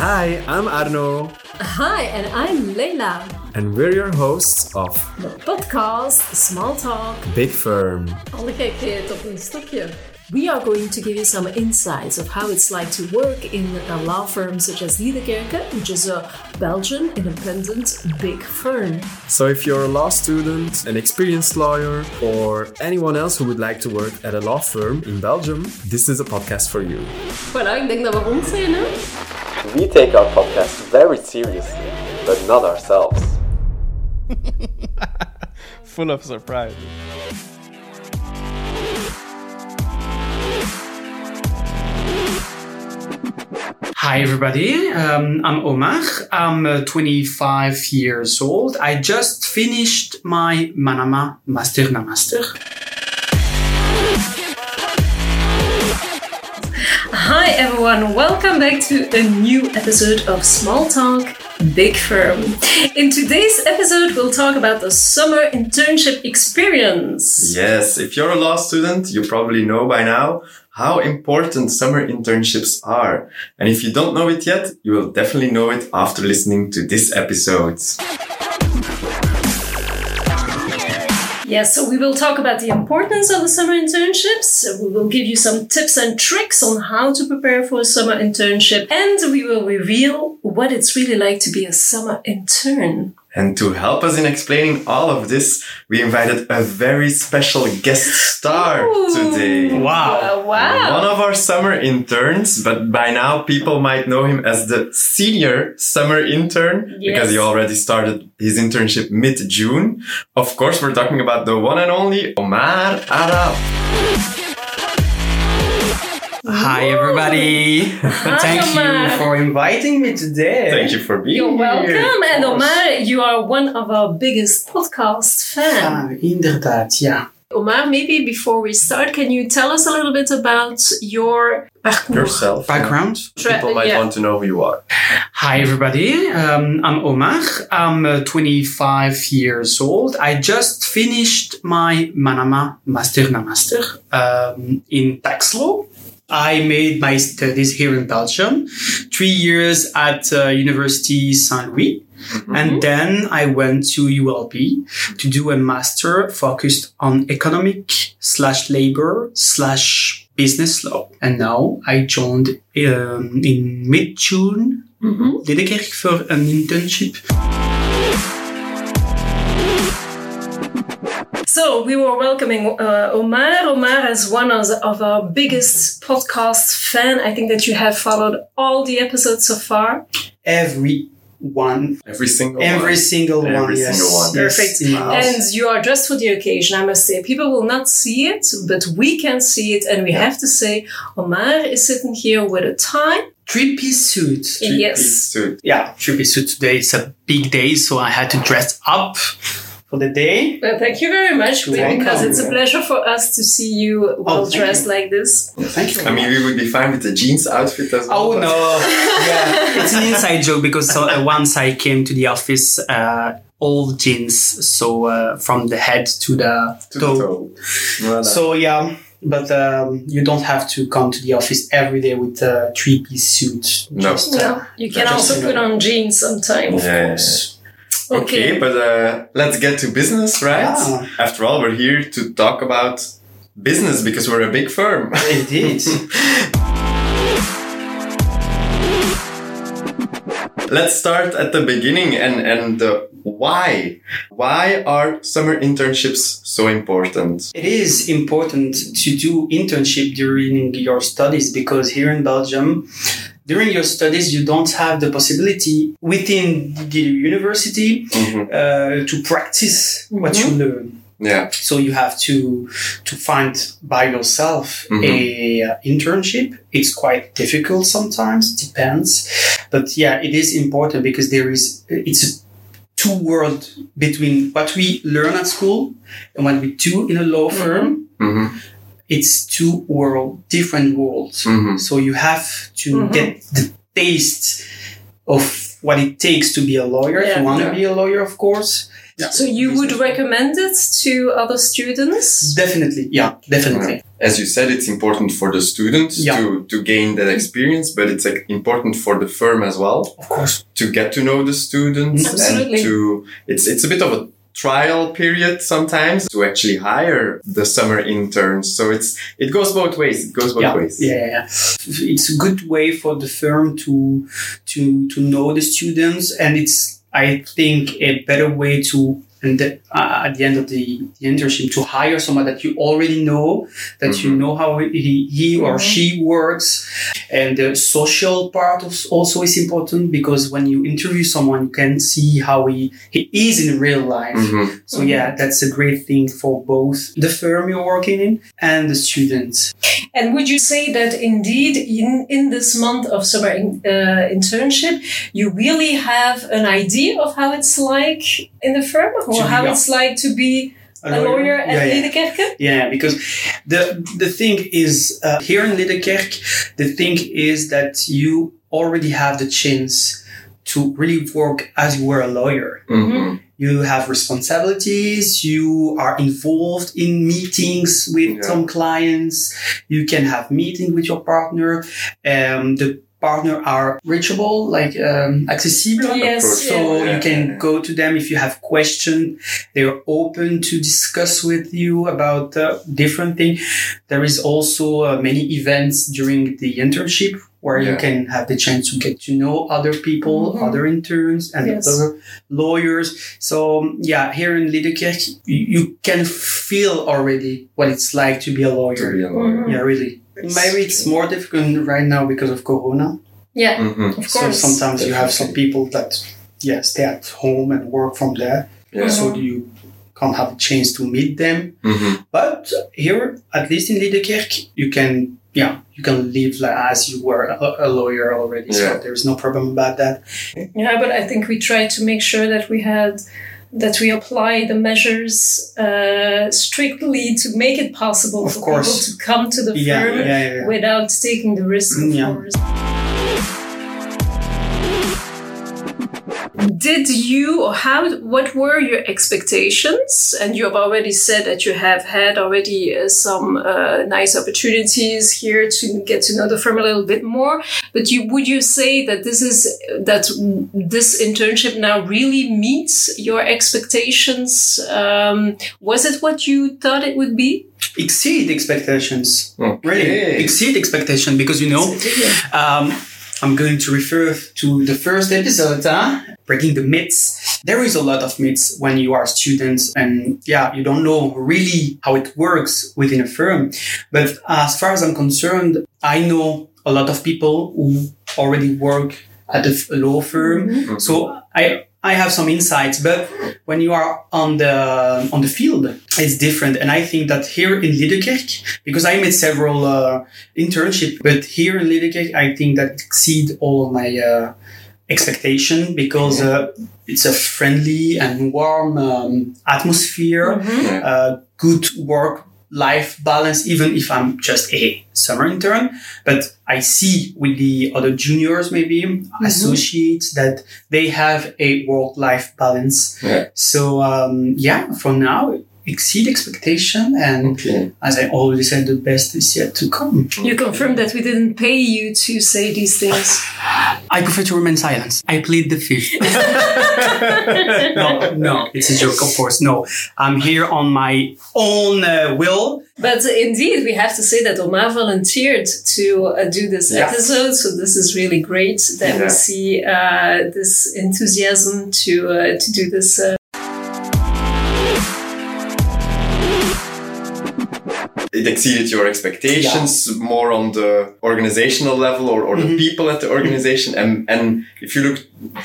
Hi, I'm Arno, Hi, and I'm Leila. and we're your hosts of De podcast Small Talk. Big Firm. Alle gekheid op een stokje. We are going to give you some insights of how it's like to work in a law firm such as Liedekerke, which is a Belgian independent big firm. So, if you're a law student, an experienced lawyer, or anyone else who would like to work at a law firm in Belgium, this is a podcast for you. Voilà, ik denk dat we rond zijn, hè? We take our podcast very seriously, but not ourselves. full of surprise. Hi, everybody. Um, I'm Omar. I'm uh, 25 years old. I just finished my Manama Master na Hi everyone, welcome back to a new episode of Small Talk Big Firm. In today's episode, we'll talk about the summer internship experience. Yes, if you're a law student, you probably know by now how important summer internships are. And if you don't know it yet, you will definitely know it after listening to this episode. Yes, so we will talk about the importance of the summer internships. We will give you some tips and tricks on how to prepare for a summer internship, and we will reveal what it's really like to be a summer intern. And to help us in explaining all of this, we invited a very special guest star Ooh. today. Uh, Wow. wow. One of our summer interns, but by now people might know him as the senior summer intern because he already started his internship mid-June. Of course, we're talking about the one and only Omar Arab. Hi, everybody. Thank Omar. you for inviting me today. Thank you for being here. You're here. welcome, and. Omar, you are one of our biggest podcast fans. Ah, inderdaad, ja. Omar, maybe before we start, can you tell us a little bit about your parcours? Yourself. Background. People might yeah. want to know who you are. Hi, everybody. Um, I'm Omar. I'm uh, 25 years old. I just finished my Manama Master na Master um, in tax law. I made my studies here in Belgium, three years at uh, University Saint Louis. And then I went to ULB to do a master focused on economic slash labor slash business law. And now I joined um, in mid June Mhm. Liedekerk for an internship. So we were welcoming uh, Omar. Omar is one of, the- of our biggest podcast fan. I think that you have followed all the episodes so far. Every one, Every single every one. single Every one, yes. single one. Perfect. in my house. And you are dressed for the occasion, I must say. People will not see it, but we can see it. And we have to say, Omar is sitting here with a tie. Three-piece suit. Three-piece yes. suit. Yeah, three-piece suit today. It's a big day, so I had to dress up for the day. Well, thank you very much, You're because it's a pleasure for us to see you well thank dressed you. like this. Thank you. I mean, we would be fine with the jeans outfit as well. Oh no! yeah, it's an inside joke because so, uh, once I came to the office, uh, all jeans, so uh, from the head to the To the toe. Voilà. So yeah, but um, you don't have to come to the office every day with a three-piece suit. No. Just, uh, you can also put on jeans sometimes. Yeah. course. Okay, but uh, let's get to business, right? Yeah. After all, we're here to talk about business because we're a big firm. Indeed. Let's start at the beginning and and uh, why? Why are summer internships so important? It is important to do internship during your studies because here in Belgium, during your studies, you don't have the possibility within the university Mhm. uh, to practice what you learn. Yeah. So you have to to find by yourself Mhm. a uh, internship. It's quite difficult sometimes, depends, but yeah, it is important because there is it's a two world between what we learn at school and what we do in a law firm. It's two world different worlds. hmm So you have to Mhm. get the taste of what it takes to be a lawyer. If you want Yeah. to be a lawyer, of course. So you would recommend it to other students? Definitely, yeah, definitely. as you said, it's important for the students Yeah. to, to gain that experience, but it's like important for the firm as well Of course. to get to know the students Absolutely. and to, it's, it's a bit of a trial period sometimes to actually hire the summer interns. So it's, it goes both ways. It goes both yeah, ways. yeah, yeah, yeah. It's a good way for the firm to to to know the students, and it's I think a better way to and the, uh, at the end of the, the internship to hire someone that you already know, that you Mhm. know how he, he or Mhm. she works, and the social part is also is important because when you interview someone, you can see how he he is in real life. Mhm. So yeah, that's a great thing for both the firm you're working in and the students. And would you say that indeed in, in this month of summer in, uh, internship, you really have an idea of how it's like in the firm or To- how yeah. it's like to be a lawyer at Yeah, yeah. Liedekerke? Yeah, because the the thing is uh, here in Liedekerk, the thing is that you already have the chance to really work as you were a lawyer. Mhm. You have responsibilities. You are involved in meetings with Yeah. some clients. You can have meeting with your partner. Um, the partner are reachable, like um, accessible. Yes. So Yeah, you can go to them if you have questions. They're open to discuss with you about uh, different things. There is also uh, many events during the internship where you can have the chance to get to know other people, Mhm. other interns and Yes. other lawyers. So yeah, here in Liedekerk, you, you can feel already what it's like to be a To lawyer. be a lawyer. Mhm. Yeah, really. Maybe it's more difficult right now because of Corona. Yeah, Mhm. of So course. sometimes you have some people that, yeah, stay at home and work from there. Yeah. So you can't have a chance to meet them. Mhm. But here, at least in Liedekerk, you can, yeah, you can live like, as you were a, a lawyer already. Yeah. So there's no problem about that. Yeah, but I think we tried to make sure that we had that we apply the measures uh, strictly to make it possible Of for course. people to come to the Yeah, firm yeah, yeah, without taking the risk, Did you or how? What were your expectations? And you have already said that you have had already uh, some uh, nice opportunities here to get to know the firm a little bit more. But you would you say that this is that this internship now really meets your expectations? Um, was it what you thought it would be? Exceed expectations. Okay. Really, exceed expectation because you know, um, I'm going to refer to the first episode, huh? breaking the myths. There is a lot of myths when you are students and yeah, you don't know really how it works within a firm. But as far as I'm concerned, I know a lot of people who already work at a law firm. Mhm. So I I have some insights, but when you are on the on the field, it's different. And I think that here in Liedekerk, because I made several uh, internship, but here in Liedekerk, I think that exceed all of my uh, expectation because uh, it's a friendly and warm um, atmosphere, Mhm. Yeah. uh, good work life balance, even if I'm just a summer intern. But I see with the other juniors, maybe associates, that they have a work life balance. Yeah. So, um, yeah, for now, exceed expectation. And Okay. as I always said, the best is yet to come. You confirm that we didn't pay you to say these things. I prefer to remain silent. I plead the fifth. no, no, it's a joke, of course. No, I'm here on my own uh, will. But indeed, we have to say that Omar volunteered to uh, do this Yeah. episode, so this is really great that Yeah. we see uh, this enthusiasm to uh, to do this. It exceeded your expectations more on the organizational level or, or the Mhm. people at the organization and and if you look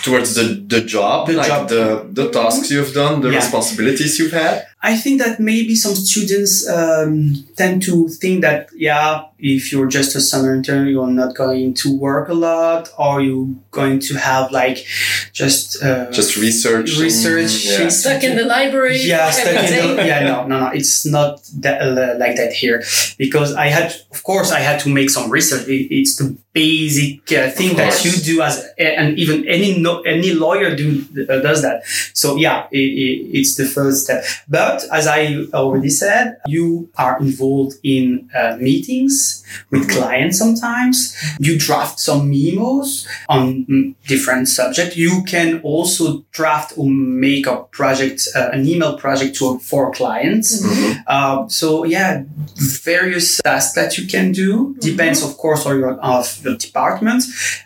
towards the the job The like job. the the tasks you've done the Yeah. responsibilities you've had I think that maybe some students um, tend to think that, yeah, if you're just a summer intern, you're not going to work a lot, or you're going to have like just uh, just research research. yeah. stuck in the library. yeah, stuck in the, yeah, no, no, no. It's not that uh, like that here because I had, of course, I had to make some research. It, it's the basic uh, thing that you do as and even any no, any lawyer do uh, does that. So yeah it, it, it's the first step. But as i already said you are involved in uh, meetings with clients sometimes. You draft some memos on mm, different subject. You can also draft or make a project uh, an email project to for clients. Uh, so yeah various tasks that you can do. Depends of course on your of the department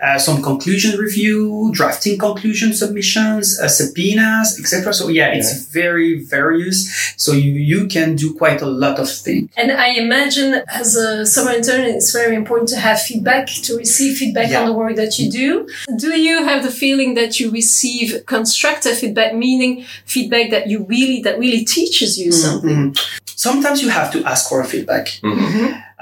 uh, some conclusion review drafting conclusion submissions uh, subpoenas etc so yeah it's very various so you you can do quite a lot of things And I imagine as a summer intern, it's very important to have feedback, to receive feedback Yeah. on the work that you do. Do you have the feeling that you receive constructive feedback, meaning feedback that you really, that really teaches you something? Sometimes you have to ask for feedback.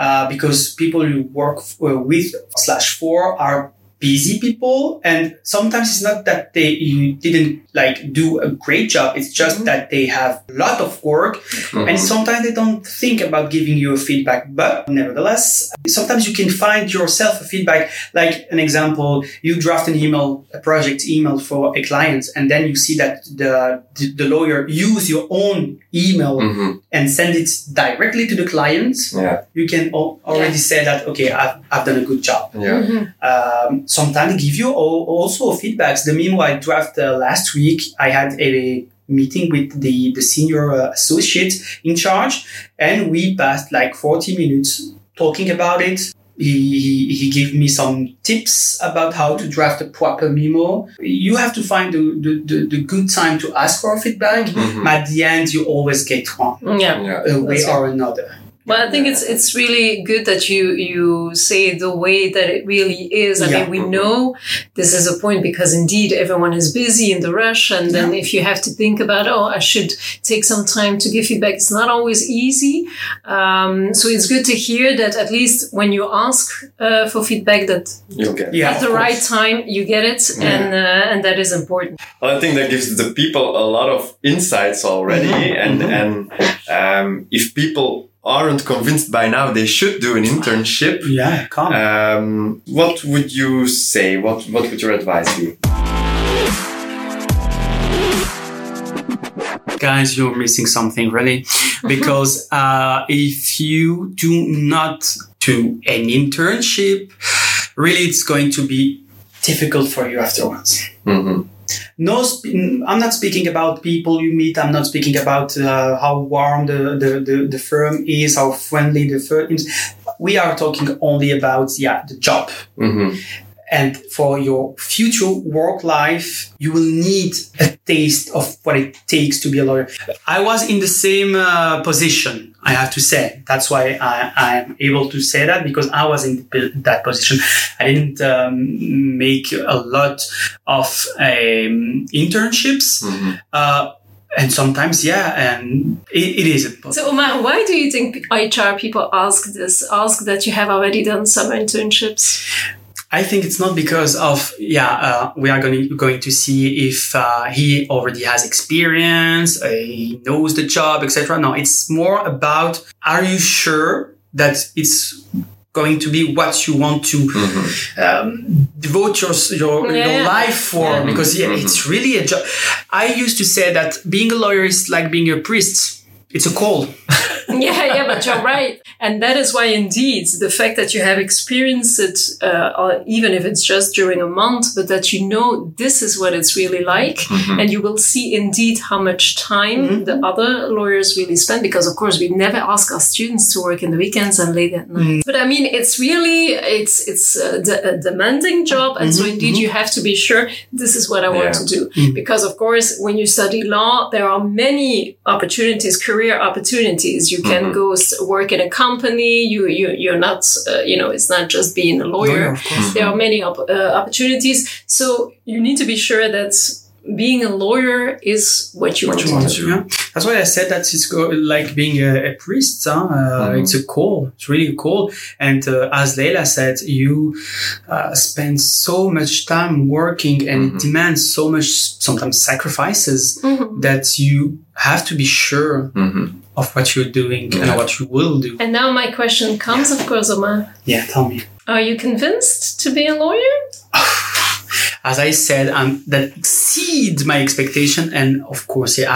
Uh, because people you work f- uh, with slash for are busy people and sometimes it's not that they you didn't like do a great job it's just that they have a lot of work and sometimes they don't think about giving you a feedback but nevertheless sometimes you can find yourself a feedback like an example you draft an email a project email for a client and then you see that the the, the lawyer use your own email Mhm. and send it directly to the client Yeah. you can al- already say that okay I've, I've done a good job Yeah. um, sometimes they give you also feedbacks. The memo I drafted uh, last week, I had a meeting with the, the senior uh, associate in charge and we passed like 40 minutes talking about it. He, he, he gave me some tips about how to draft a proper memo. You have to find the, the, the, the good time to ask for feedback. Mhm. At the end, you always get one, Yeah. Yeah. a way That's right. or another. Well, I think it's it's really good that you you say the way that it really is. I Yeah. mean, we know this is a point because indeed everyone is busy in the rush, and then if you have to think about oh, I should take some time to give feedback, it's not always easy. Um, so it's good to hear that at least when you ask uh, for feedback, that You get. Yeah, at the course. right time you get it, Yeah. and uh, and that is important. Well, I think that gives the people a lot of insights already, and and um, if people aren't convinced by now, they should do an internship. Yeah, come. Um, what would you say? What what would your advice be? guys you're missing something really because uh, if you do not do an internship really it's going to be difficult for you afterwards hmm no i'm not speaking about people you meet i'm not speaking about uh, how warm the, the, the, the firm is how friendly the firm is we are talking only about yeah the job. Hmm and for your future work life, you will need a taste of what it takes to be a lawyer. I was in the same uh, position, I have to say. That's why I, I'm able to say that because I was in that position. I didn't um, make a lot of um, internships. hmm Uh, and sometimes, yeah, and it, it is a So Omar, why do you think HR people ask this? Ask that you have already done some internships? I think it's not because of yeah uh, we are going going to see if uh, he already has experience, uh, he knows the job, etc. No, it's more about are you sure that it's going to be what you want to hmm um, devote your your, Yeah. your life for Yeah. because yeah, Mhm. it's really a job. I used to say that being a lawyer is like being a priest. It's a call. yeah, yeah, but you're right. And that is why, indeed, the fact that you have experienced it, uh, or even if it's just during a month, but that you know this is what it's really like, Mhm. and you will see indeed how much time mm-hmm. the other lawyers really spend. Because, of course, we never ask our students to work in the weekends and late at night. Mm-hmm. But I mean, it's really it's it's a, de- a demanding job, and so mm-hmm. indeed you have to be sure this is what I want Yeah. to do. Because, of course, when you study law, there are many opportunities, career opportunities. You can Mhm. go work in a company. You you you're not uh, you know it's not just being a lawyer. of course. There are many op- uh, opportunities. So you need to be sure that being a lawyer is what you What want you to want do. to, yeah. That's why I said that it's go- like being a, a priest. Huh? Uh, Mhm. It's a call. It's really a call. And uh, as Leila said, you uh, spend so much time working, and Mhm. it demands so much sometimes sacrifices Mhm. that you have to be sure hmm of what you're doing Yeah. and what you will do. And now my question comes, of course, Omar. Yeah, tell me. Are you convinced to be a lawyer? as I said, um, that exceeds my expectation. And of course, yeah,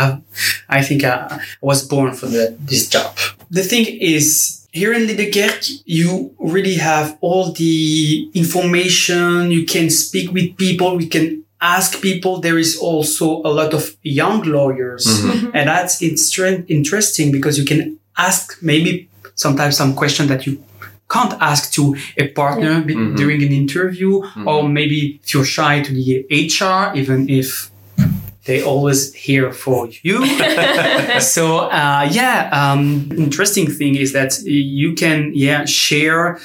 I, I think I, I was born for the, this job. The thing is, here in Liedekerk, you really have all the information. You can speak with people. We can ask people. There is also a lot of young lawyers. And that's it's interesting because you can ask maybe sometimes some question that you can't ask to a partner be- during an interview or maybe if you're shy to the HR, even if they always here for you. so uh, yeah, um, interesting thing is that you can yeah share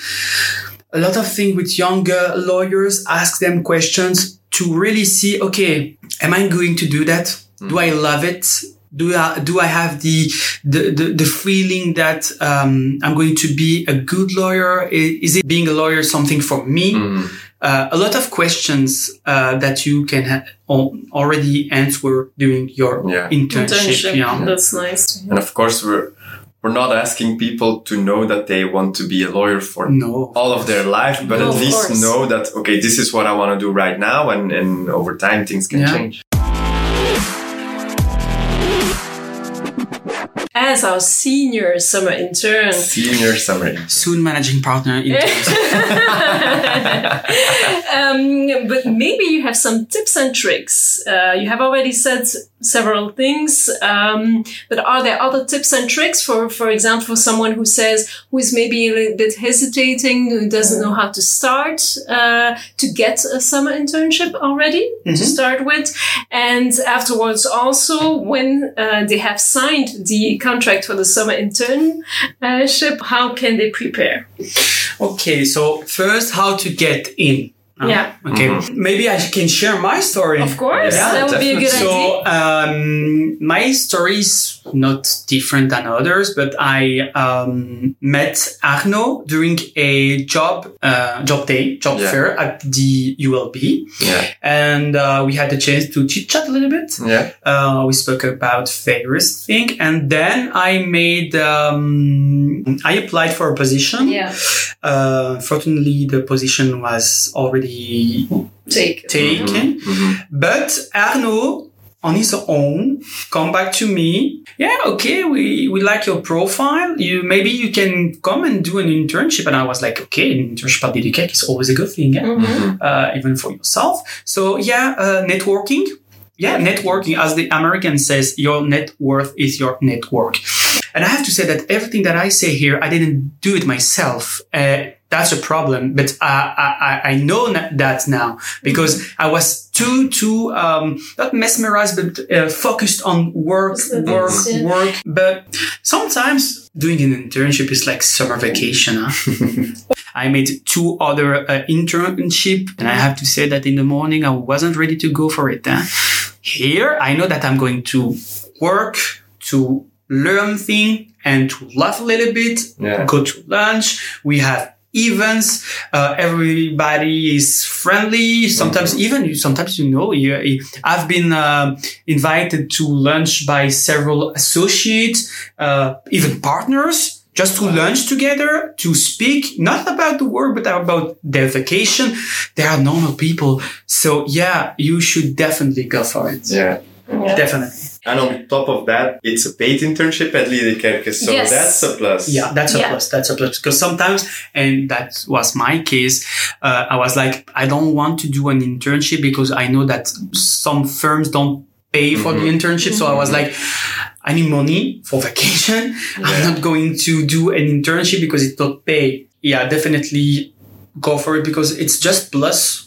a lot of things with younger lawyers, ask them questions to really see, okay, am I going to do that? Do I love it? Do I, do I have the, the, the, the feeling that, um, I'm going to be a good lawyer? I- Is it being a lawyer something for me? Uh, a lot of questions, uh, that you can ha- already answer during your Yeah. internship. Internship. Yeah. That's nice. And of course, we're we're not asking people to know that they want to be a lawyer for No. all of their life, but No, at least course. know that okay, this is what I want to do right now, and and over time things can Yeah. change. As our senior summer intern, Senior summer. intern. Soon managing partner. In um, but maybe you have some tips and tricks. Uh, you have already said several things, um, but are there other tips and tricks for, for example, for someone who says who is maybe a little bit hesitating, who doesn't know how to start uh, to get a summer internship already to start with, and afterwards also when uh, they have signed the contract for the summer internship, how can they prepare? Okay, so first, how to get in. Uh, Yeah. Okay. Maybe I can share my story. Of course, Yeah, that would be a good So, idea. um, my story is not different than others, but I um, met Arno during a job uh, job day, job Yeah. fair at the ULB, Yeah, and uh, we had the chance to chit chat a little bit. yeah, Uh, we spoke about various things, and then I made um, I applied for a position. Yeah, Uh, fortunately, the position was already take. taken. But Arno, on his own, come back to me. Yeah, okay, we, we like your profile. You maybe you can come and do an internship. And I was like, okay, an internship at DDK is always a good thing, yeah? Mhm. uh, even for yourself. So yeah, uh, networking. Yeah, networking, as the American says, your net worth is your network. And I have to say that everything that I say here, I didn't do it myself. Uh, that's a problem, but I, I, I know that now because I was too, too, um, not mesmerized, but uh, focused on work, work, Yeah. work. But sometimes doing an internship is like summer vacation. Huh? I made two other uh, internship, and I have to say that in the morning I wasn't ready to go for it. huh? Here, I know that I'm going to work to learn thing and to laugh a little bit, Yeah. go to lunch. We have events. Uh, everybody is friendly. Sometimes even, sometimes, you know, you, you- I've been, uh, invited to lunch by several associates, uh, even partners just to lunch together, to speak, not about the work, but about their vacation. They are normal people. So yeah, you should definitely go for it. yeah. Definitely. And on top of that, it's a paid internship at Liedekerke, so Yes. that's a plus. Yeah, that's a Yeah. plus. That's a plus because sometimes, and that was my case, uh, I was like, I don't want to do an internship because I know that some firms don't pay for the internship. So I was like, I need money for vacation. I'm not going to do an internship because it don't pay. Yeah, definitely go for it because it's just plus.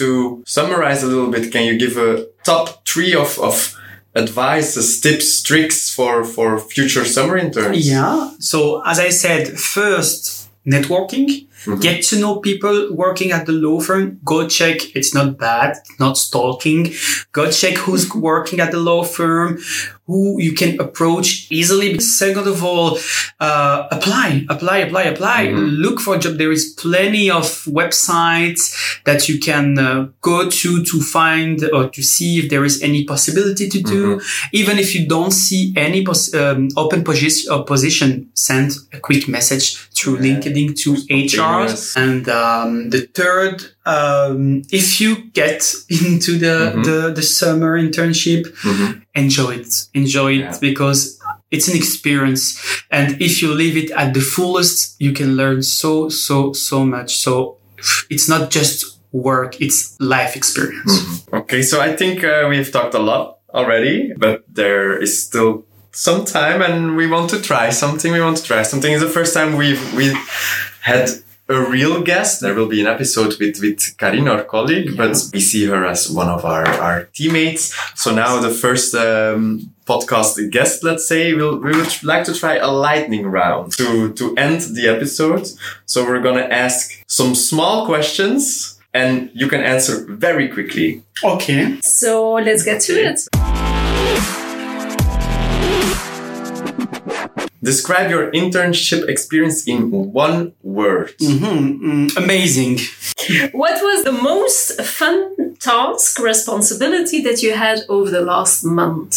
To summarize a little bit, can you give a top three of, of advices, tips, tricks for, for future summer interns? Yeah. So as I said, first networking. Get to know people working at the law firm. Go check. It's not bad. Not stalking. Go check who's working at the law firm, who you can approach easily. Second of all, uh, apply, apply, apply, apply. Look for a job. There is plenty of websites that you can uh, go to to find or to see if there is any possibility to do. Even if you don't see any pos- um, open position, uh, position, send a quick message through LinkedIn to HR. Spontaneous. And um, the third, um, if you get into the, Mhm. the, the summer internship, Mhm. enjoy it. Enjoy it Yeah. because it's an experience. And if you live it at the fullest, you can learn so, so, so much. So it's not just work, it's life experience. Okay, so I think uh, we've talked a lot already, but there is still some time, and we want to try something. We want to try something. It's the first time we've we had a real guest. There will be an episode with with Karina, our colleague, but we see her as one of our our teammates. So now the first. Um, podcast guest let's say we'll, we would like to try a lightning round to to end the episode so we're gonna ask some small questions and you can answer very quickly Okay. So let's get to it. Describe your internship experience in one word. Mhm, mm, amazing. What was the most fun task, responsibility that you had over the last month?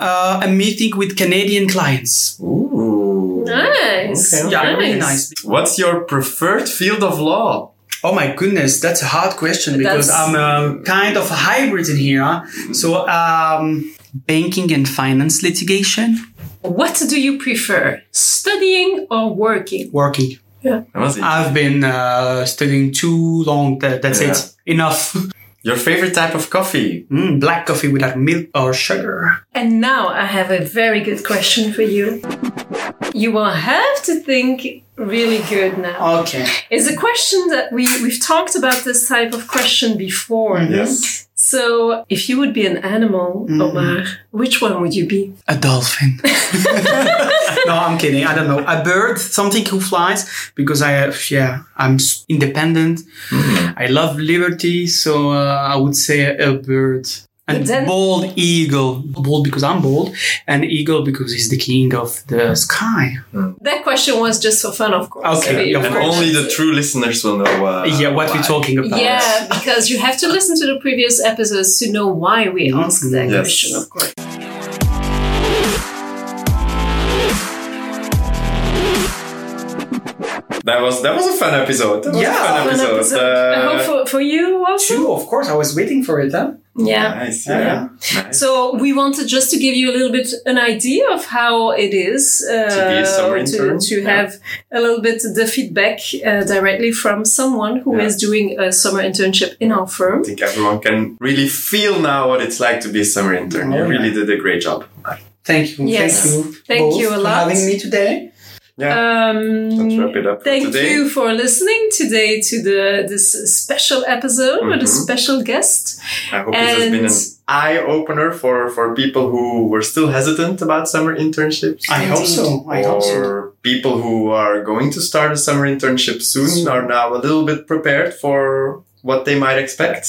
Uh, a meeting with Canadian clients. Ooh. Nice. Okay, Yeah, nice. really nice. What's your preferred field of law? Oh my goodness, that's a hard question because That's- I'm a kind of a hybrid in here. So, um, banking and finance litigation, What do you prefer, studying or working? working. Yeah. I've been uh, studying too long. That, that's Yeah. it. Enough. Your favorite type of coffee? Mm, black coffee without milk or sugar. And now I have a very good question for you. You will have to think really good now. Okay. It's a question that we, we've talked about this type of question before. Yes. So, if you would be an animal, Omar, which one would you be? A dolphin. no, I'm kidding. I don't know. A bird, something who flies, because I have, yeah, I'm s- independent. I love liberty, so uh, I would say a bird. And But then- bald eagle. Bald because I'm bald, and eagle because he's the king of the sky. That question was just for fun, of course. Okay, I of And course. only the true listeners will know. Uh, yeah, what why. we're talking about. Yeah, because you have to listen to the previous episodes to know why we asked that Yes. question, of course. That was that was a fun episode. That was Yeah. a fun Fun episode. episode. I hope Uh, for, for you also. Two, of course. I was waiting for it, huh? Yeah. nice. Yeah. Yeah. Nice. So we wanted just to give you a little bit an idea of how it is uh, To be a summer to, yeah. have a little bit the feedback uh, directly from someone who is Yeah. doing a summer internship in our firm. I think everyone can really feel now what it's like to be a summer intern. You Oh, really did a great job. Thank you. Yes. Thank you. Thank both you a for having me today. Yeah. Um, Let's wrap it up Thank today. you for listening today to the this special episode with a Mhm. special guest. I hope this has been an eye opener for, for people who were still hesitant about summer internships. I hope so. I hope so. or people who are going to start a summer internship soon are now a little bit prepared for what they might expect.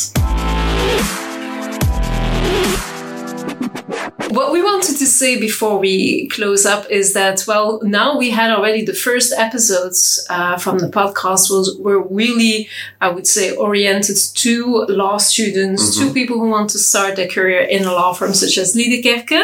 What we wanted to say before we close up is that, well, now we had already the first episodes uh, from the podcast was were really, I would say, oriented to law students, to people who want to start their career in a law firm such as Liedekerke.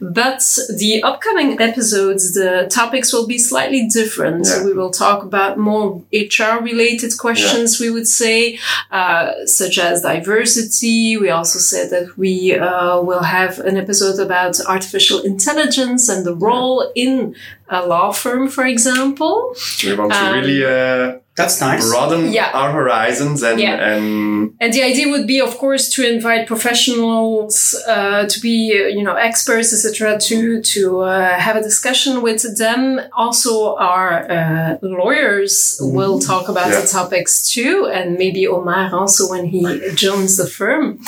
But the upcoming episodes, the topics will be slightly different. Yeah. We will talk about more HR related questions, we would say, uh, such as diversity. We also said that we uh, will have an episode about artificial intelligence and the role in a law firm, for example. We want to Um, really uh, That's nice. broaden Yeah. our horizons and, Yeah. and And the idea would be, of course, to invite professionals uh, to be, uh, you know, experts, etc., to to uh, have a discussion with them. Also, our uh, lawyers will talk about Yeah. the topics too, and maybe Omar also when he joins the firm.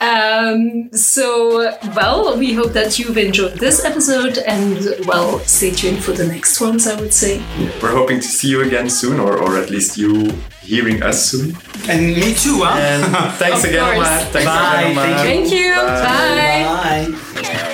Um, so, well, we hope that you've enjoyed this episode, and well, stay tuned for the next ones. I would say. we're hoping to see you again soon, or, or at least you hearing us soon. And me too, huh? And thanks again, course. Omar. Thanks Bye. again, Omar. Thank Thank you. Bye. Bye. Bye.